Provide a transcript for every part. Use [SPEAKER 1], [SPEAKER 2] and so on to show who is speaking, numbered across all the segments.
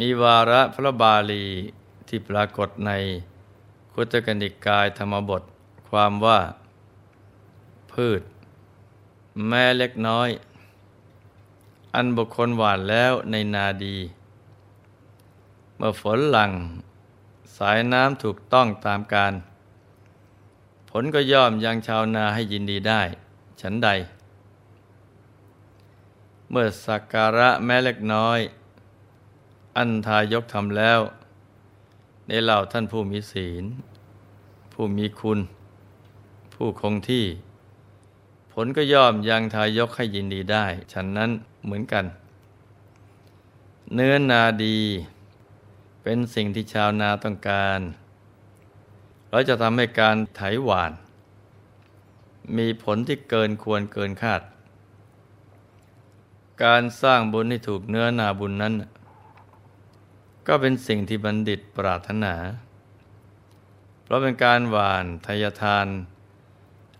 [SPEAKER 1] มีวาระพระบาลีที่ปรากฏในคุตกนิกายธรรมบทความว่า พืช แม่เล็กน้อย อันบุคคลหวานแล้วในนาดี เมื่อฝนหลังสายน้ำถูกต้องตามการ ผลก็ย่อมยังชาวนาให้ยินดีได้ ฉันใด เมื่อสักการะแม่เล็กน้อย อันทายกทำแล้ว ในเหล่าท่านผู้มีศีล ผู้มีคุณ ผู้คงที่ ผลก็ย่อมยังทายกให้ยินดีได้ ฉันนั้นเหมือนกัน เนื้อนาดี เป็นสิ่งที่ชาวนาต้องการเราจะทำให้การไถหวาน มีผลที่เกินควรเกินคาด การสร้างบุญให้ถูกเนื้อนาบุญนั้น ก็เป็นสิ่งที่บัณฑิตปรารถนา เพราะเป็นการหวานทายทาน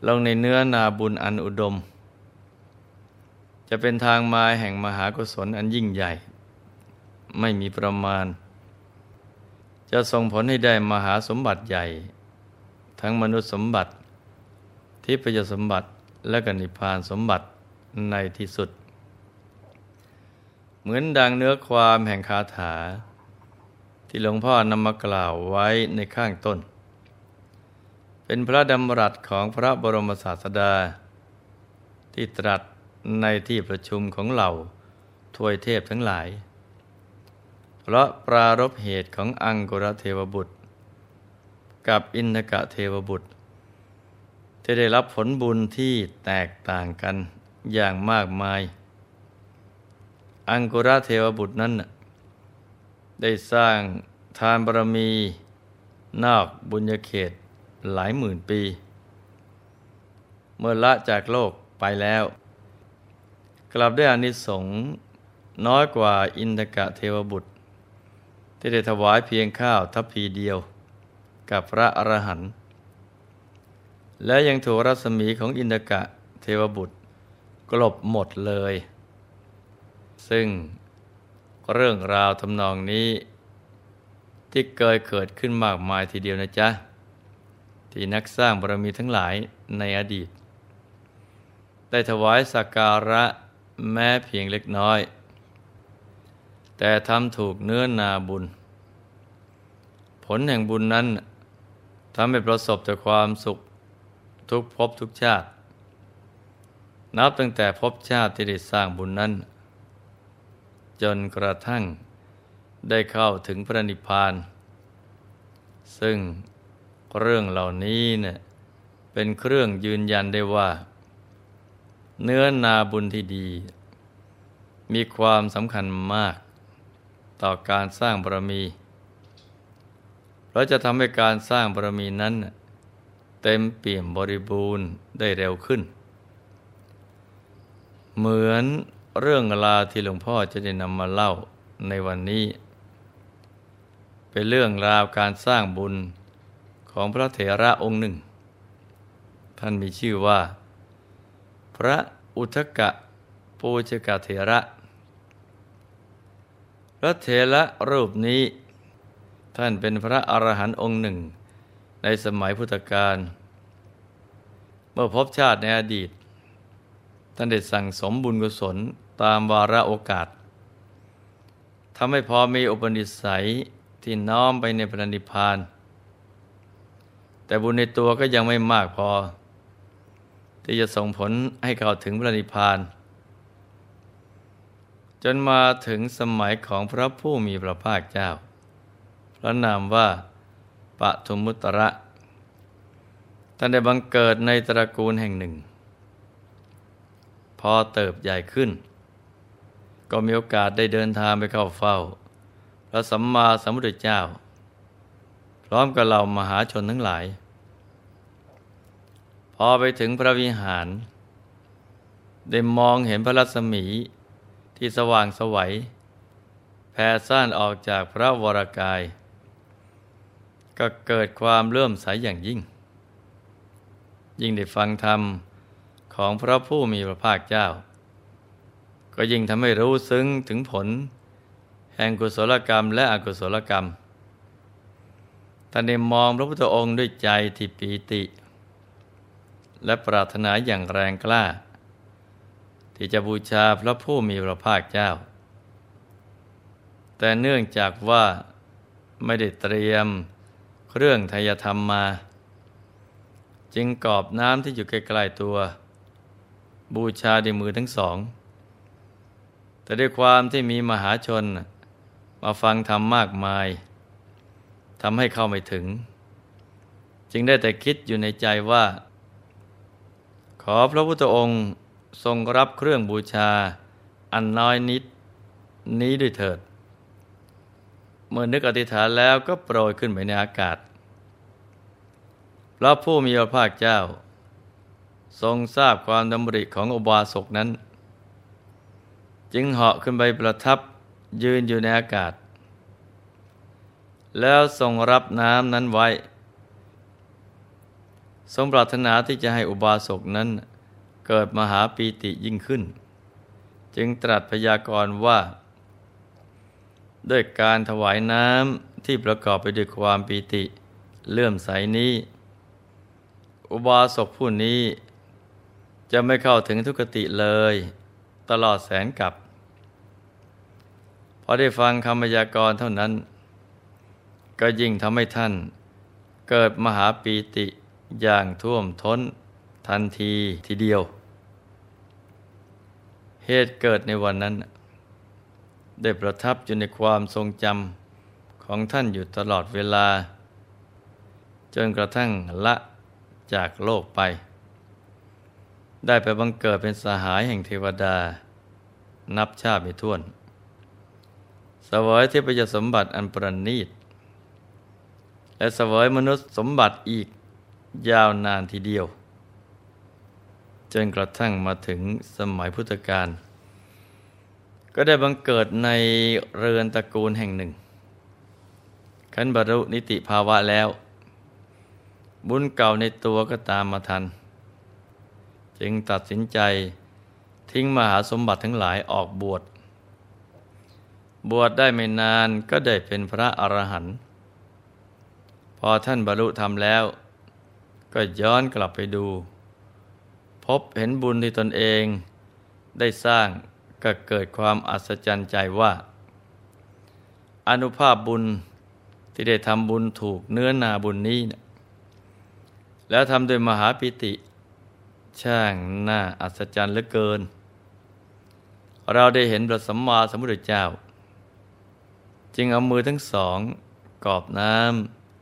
[SPEAKER 1] ลงในเนื้อนาบุญอันอุดม จะเป็นทางมาแห่งมหากุศลอันยิ่งใหญ่ ไม่มีประมาณ จะส่งผลให้ได้มหาสมบัติใหญ่ ทั้งมนุษย์สมบัติ ทิพยสมบัติและกนิพานสมบัติในที่สุด เหมือนดังเนื้อความแห่งคาถา ที่หลวงพ่อนำมากล่าวไว้ในข้างต้น เป็นพระดำรัสของพระบรมศาสดา ที่ตรัสในที่ประชุมของเหล่าทวยเทพทั้งหลาย เพราะปรารบเหตุของอังกุรเทวบุตร กับอินทกะเทวบุตรจะได้รับผลบุญที่แตกต่างกันอย่างมากมาย อังกุรเทวบุตรนั้น ได้สร้างทานบารมี นอกบุญญาเขตหลายหมื่นปี เมื่อละจากโลกไปแล้ว กลับได้อานิสงส์น้อยกว่าอินทกะเทวบุตร ที่ได้ถวายเพียงข้าวทัพพีเดียว กับพระอรหันต์และยังถูกรัศมีของอินทกะเทวบุตร กลบหมดเลย ซึ่ง เรื่องราวทำนองนี้ ที่เกิดเกิดขึ้นมากมายทีเดียวนะจ๊ะ ที่นักสร้างบารมีทั้งหลายในอดีต ได้ถวายสักการะแม้เพียงเล็กน้อย แต่ทำถูกเนื้อนาบุญ ผลแห่งบุญนั้นทำให้ประสบแต่ความสุขทุกภพทุกชาติ นับตั้งแต่ภพชาติที่ได้สร้างบุญนั้น จนกระทั่งได้เข้าถึงพระนิพพาน ซึ่งเรื่องเหล่านี้เนี่ยเป็นเครื่องยืนยันได้ว่า เนื้อนาบุญที่ดี มีความสำคัญมาก ต่อการสร้างบารมีเราจะทำให้การสร้างบารมีนั้น เต็มเปี่ยมบริบูรณ์ได้เร็วขึ้น เหมือน เรื่องราวที่หลวงพ่อจะได้นำมาเล่าในวันนี้ เป็นเรื่องราวการสร้างบุญของพระเถระองค์หนึ่ง ท่านมีชื่อว่า พระอุทกะปูชกะเถระ พระเถระรูปนี้ ท่านเป็นพระอรหันต์องค์หนึ่ง ในสมัยพุทธกาลเมื่อพบชาติในอดีตท่านได้สั่งสมบุญกุศล ตามวาระโอกาสทำให้พอมีอุปนิสัยที่น้อมไปในพระนิพพาน แต่บุญในตัวก็ยังไม่มากพอ ที่จะส่งผลให้เข้าถึงพระนิพพาน จนมาถึงสมัยของพระผู้มีพระภาคเจ้า พระนามว่าปทุมุตระท่านได้บังเกิดในตระกูลแห่งหนึ่ง พอเติบใหญ่ขึ้น ก็มีโอกาสได้เดินทางไปเข้าเฝ้า พระสัมมาสัมพุทธเจ้า พร้อมกับเหล่ามหาชนทั้งหลาย พอไปถึงพระวิหาร ได้มองเห็นพระรัศมีที่สว่างสวัยแผ่ซ่านออกจากพระวรากาย ก็เกิดความเลื่อมใสยอย่างยิ่ง ยิ่งได้ฟังธรรมของพระผู้มีพระภาคเจ้า ก็ยิ่งทำให้รู้ซึ้งถึงผล แห่งกุศลกรรมและอกุศลกรรมท่านได้มองพระพุทธองค์ด้วยใจที่ปีติ และปรารถนาอย่างแรงกล้า ที่จะบูชาพระผู้มีพระภาคเจ้า แต่เนื่องจากว่าไม่ได้เตรียมเครื่องทายธรรมมา จึงกอบน้ำที่อยู่ใกล้ๆตัว บูชาด้วยมือทั้งสอง แต่ด้วยความที่มีมหาชน มาฟังธรรมมากมายทำให้เข้าไม่ถึง จึงได้แต่คิดอยู่ในใจว่า ขอพระพุทธองค์ทรงรับเครื่องบูชา อันน้อยนิดนี้ด้วยเถิด เมื่อนึกอธิษฐานแล้วก็โปรยขึ้นไปในอากาศพระผู้มีพระภาคเจ้า ทรงทราบความดำริของอบาสกนั้น จึงเหาะขึ้นไปประทับยืนอยู่ในอากาศ แล้วทรงรับน้ำนั้นไว้ ทรงปรารถนาที่จะให้อุบาสกนั้น เกิดมหาปีติยิ่งขึ้น จึงตรัสพยากรณ์ว่า ด้วยการถวายน้ำที่ประกอบไปด้วยความปีติเลื่อมใสนี้ อุบาสกผู้นี้จะไม่เข้าถึงทุกติเลย ตลอดแสนกับพอได้ฟังคำพยากรณ์เท่านั้น ก็ยิ่งทำให้ท่าน เกิดมหาปีติอย่างท่วมท้นทันทีทีเดียว เหตุเกิดในวันนั้น ได้ประทับอยู่ในความทรงจำของท่านอยู่ตลอดเวลา จนกระทั่งละจากโลกไป ได้ไปบังเกิดเป็นสหายแห่งเทวดา นับชาติไม่ถ้วน สวยเทพยสมบัติอันประณีต และเสวยมนุษย์สมบัติอีกยาวนานทีเดียว จนกระทั่งมาถึงสมัยพุทธกาลก็ได้บังเกิดในเรือนตระกูลแห่งหนึ่ง ขันบรรลุนิติภาวะแล้ว บุญเก่าในตัวก็ตามมาทัน จึงตัดสินใจทิ้งมหาสมบัติทั้งหลายออกบวช บวชได้ไม่นานก็ได้เป็นพระอรหันต์พอท่านบรรลุธรรมแล้ว ก็ย้อนกลับไปดู พบเห็นบุญที่ตนเองได้สร้างก็เกิดความอัศจรรย์ใจว่า อนุภาพบุญที่ได้ทำบุญถูกเนื้อนาบุญนี้นะแล้วทำโดยมหาปิติ ช่างน่าอัศจรรย์เหลือเกิน เราได้เห็นพระสัมมาสัมพุทธเจ้า จึงเอามือทั้งสองกอบน้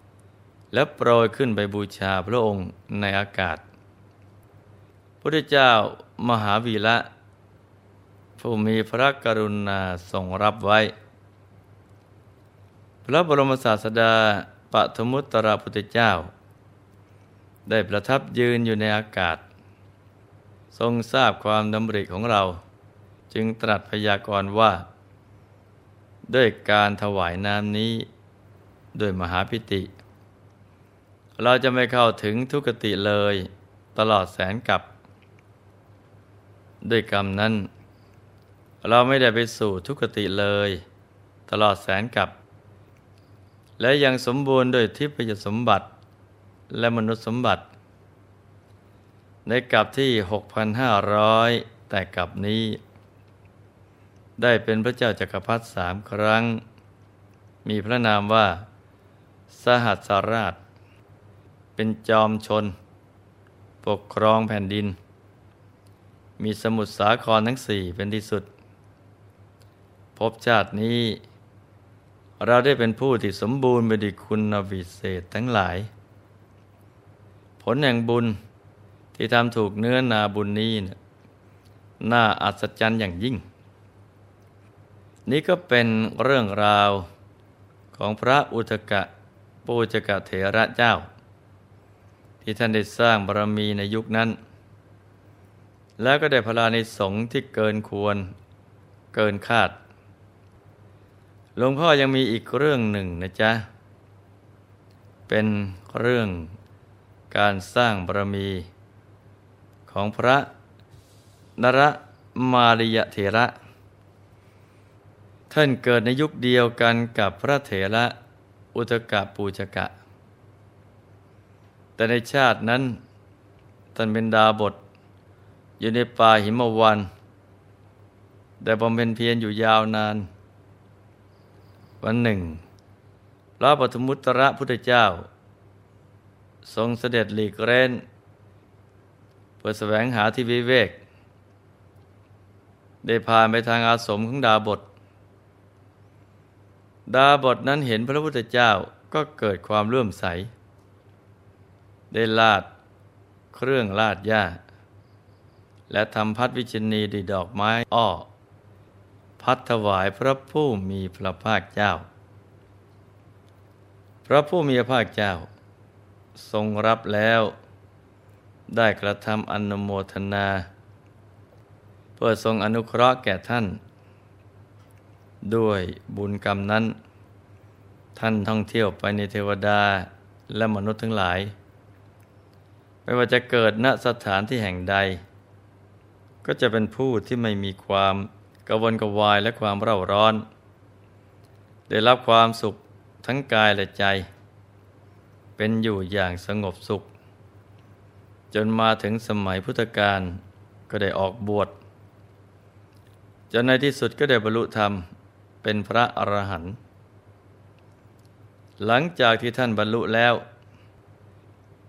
[SPEAKER 1] ำแล้วโปรยขึ้นไปบูชาพระองค์ในอากาศพระเจ้ามหาวีระผู้มีพระกรุณาทรงรับไว้ พระบรมศาสดาปฐมุตตรพุทธเจ้า ได้ประทับยืนอยู่ในอากาศ ทรงทราบความดำริของเรา จึงตรัสพยากรณ์ว่า ด้วยการถวายน้ำนี้ ด้วยมหาพิติ เราจะไม่เข้าถึงทุกติเลยตลอดแสนกับ ด้วยกรรมนั้น เราไม่ได้ไปสู่ทุกติเลย ตลอดแสนกับ และยังสมบูรณ์โดยทิพยสมบัติและมนุษย์สมบัติ ในกับที่ 6,500 แต่กับนี้ ได้เป็นพระเจ้าจักรพรรดิสามครั้ง มีพระนามว่า สหัสราช เป็นจอมชน ปกครองแผ่นดิน มีสมุทรสาครทั้งสี่เป็นที่สุด พบชาตินี้ เราได้เป็นผู้ที่สมบูรณ์ไปด้วยคุณวิเศษทั้งหลาย ผลแห่งบุญ ที่ทำถูกเนื้อนาบุญนี้นะน่าอัศจรรย์อย่างยิ่ง นี่ก็เป็นเรื่องราวของพระอุทกะปูจกะเถระเจ้า ที่ท่านได้สร้างบารมีในยุคนั้น แล้วก็ได้พลาในสงที่เกินควรเกินคาดหลวงพ่อยังมีอีกเรื่องหนึ่งนะจ๊ะ เป็นเรื่องการสร้างบารมี ของพระนรมาริยเถระ ท่านเกิดในยุคเดียวกันกับพระเถระอุตกะปูชกะ แต่ในชาตินั้นท่านเป็นดาบท อยู่ในป่าหิมวัน แต่บำเพ็ญเพียรอยู่ยาวนาน วันหนึ่ง พระปฐมุตระพุทธเจ้า ทรงเสด็จหลีกเร้น เพื่อแสวงหาที่วิเวก ได้พาไปทางอาสมของดาบท ดาบทนั้นเห็นพระพุทธเจ้าก็เกิดความเลื่อมใส ได้ลาดเครื่องลาดหญ้า และทำพัดวิชนีดีดอกไม้อ้อ พัดถวายพระผู้มีพระภาคเจ้า พระผู้มีพระภาคเจ้า ทรงรับแล้ว ได้กระทำอนุโมทนา เพื่อทรงอนุเคราะห์แก่ท่าน ด้วยบุญกรรมนั้น ท่านท่องเที่ยวไปในเทวดาและมนุษย์ทั้งหลาย ไม่ว่าจะเกิดณสถานที่แห่งใด ก็จะเป็นผู้ที่ไม่มีความกวนกวายและความเร่าร้อน ได้รับความสุขทั้งกายและใจ เป็นอยู่อย่างสงบสุข จนมาถึงสมัยพุทธกาลก็ได้ออกบวชจนในที่สุดก็ได้บรรลุธรรมเป็นพระอรหันต์หลังจากที่ท่านบรรลุแล้ว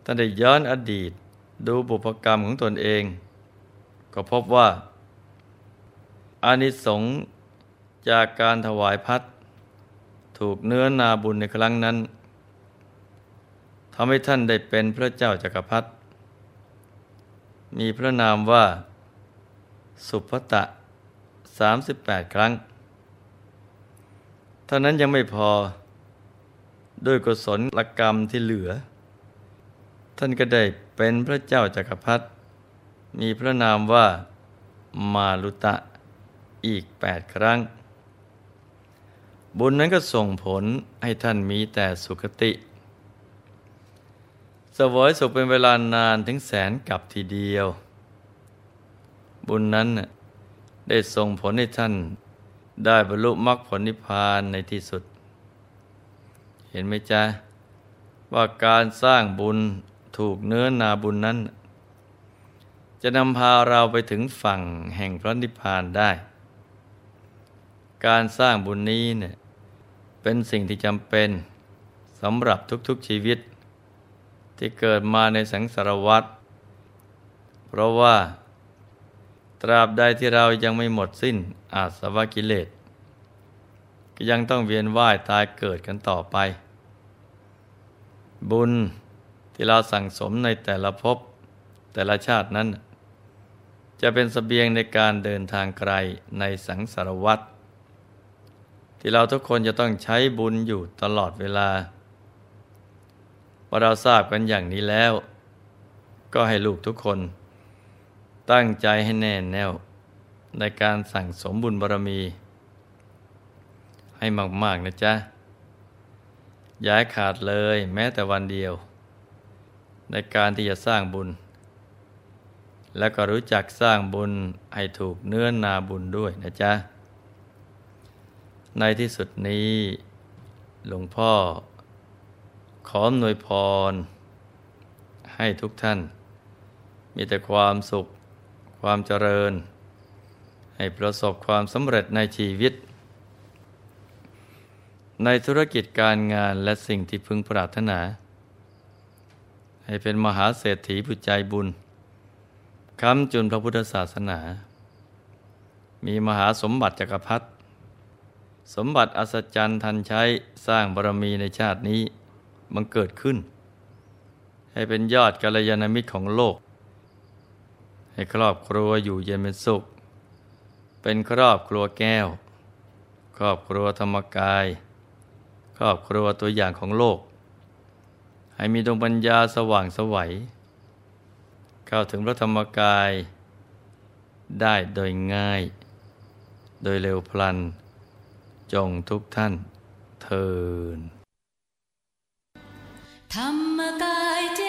[SPEAKER 1] ท่านได้ย้อนอดีตดูบุพกรรมของตนเอง ก็พบว่าอานิสงส์จากการถวายพัดถูกเนื้อนาบุญในครั้งนั้นทำให้ท่านได้เป็นพระเจ้าจากักรพรรดิ มีพระนามว่า สุภตะ 38 ครั้ง เท่านั้นยังไม่พอ ด้วยกุศลกรรมที่เหลือ ท่านก็ได้เป็นพระเจ้าจากักรพรรดิมีพระนามว่ามาลุตะอีกแปดครั้ง บุญนั้นก็ส่งผลให้ท่านมีแต่สุขติ สวยสุขเป็นเวลานานถึงแสนกับทีเดียว บุญนั้นได้ส่งผลให้ท่านได้บรรลุมรรคผลนิพพานในที่สุด เห็นไหมจ๊ะ ว่าการสร้างบุญถูกเนื้อนาบุญนั้น จะนำพาเราไปถึงฝั่งแห่งพระนิพพานได้ การสร้างบุญนี้เนี่ยเป็นสิ่งที่จำเป็นสำหรับทุกๆชีวิต ที่เกิดมาในสังสารวัฏเพราะว่า ตราบใดที่เรายังไม่หมดสิ้นอาสวะกิเลสก็ยังต้องเวียนว่ายตายเกิดกันต่อไป บุญที่เราสั่งสมในแต่ละภพแต่ละชาตินั้น จะเป็นสเสบียงในการเดินทางไกลในสังสารวัตรที่เราทุกคนจะต้องใช้บุญอยู่ตลอดเวลา พอเราทราบกันอย่างนี้แล้ว ก็ให้ลูกทุกคน ตั้งใจให้แน่แน่วในการสั่งสมบุญบารมี ให้มาก ๆ นะจ๊ะ ย้ายขาดเลยแม้แต่วันเดียว ในการที่จะสร้างบุญ แล้วก็รู้จักสร้างบุญให้ถูกเนื้อนาบุญด้วยนะจ๊ะ ในที่สุดนี้หลวงพ่อ ขออำนวยพร ให้ทุกท่าน มีแต่ความสุข ความเจริญ ให้ประสบความสำเร็จในชีวิต ในธุรกิจการงานและสิ่งที่พึงปรารถนา ให้เป็นมหาเศรษฐีผู้ใจบุญคำจุนพระพุทธศาสนา มีมหาสมบัติจักรพรรดิสมบัติอัศจรรย์ทันใช้สร้างบารมีในชาตินี้ มันเกิดขึ้น ให้เป็นยอดกัลยาณมิตรของโลก ให้ครอบครัวอยู่เย็นเป็นสุข เป็นครอบครัวแก้ว ครอบครัวธรรมกาย ครอบครัวตัวอย่างของโลก ให้มีดวงปัญญาสว่างสวัยเข้าถึงพระธรรมกาย ได้โดยง่าย โดยเร็วพลัน จงทุกท่านเทิน ธรรมกายเจ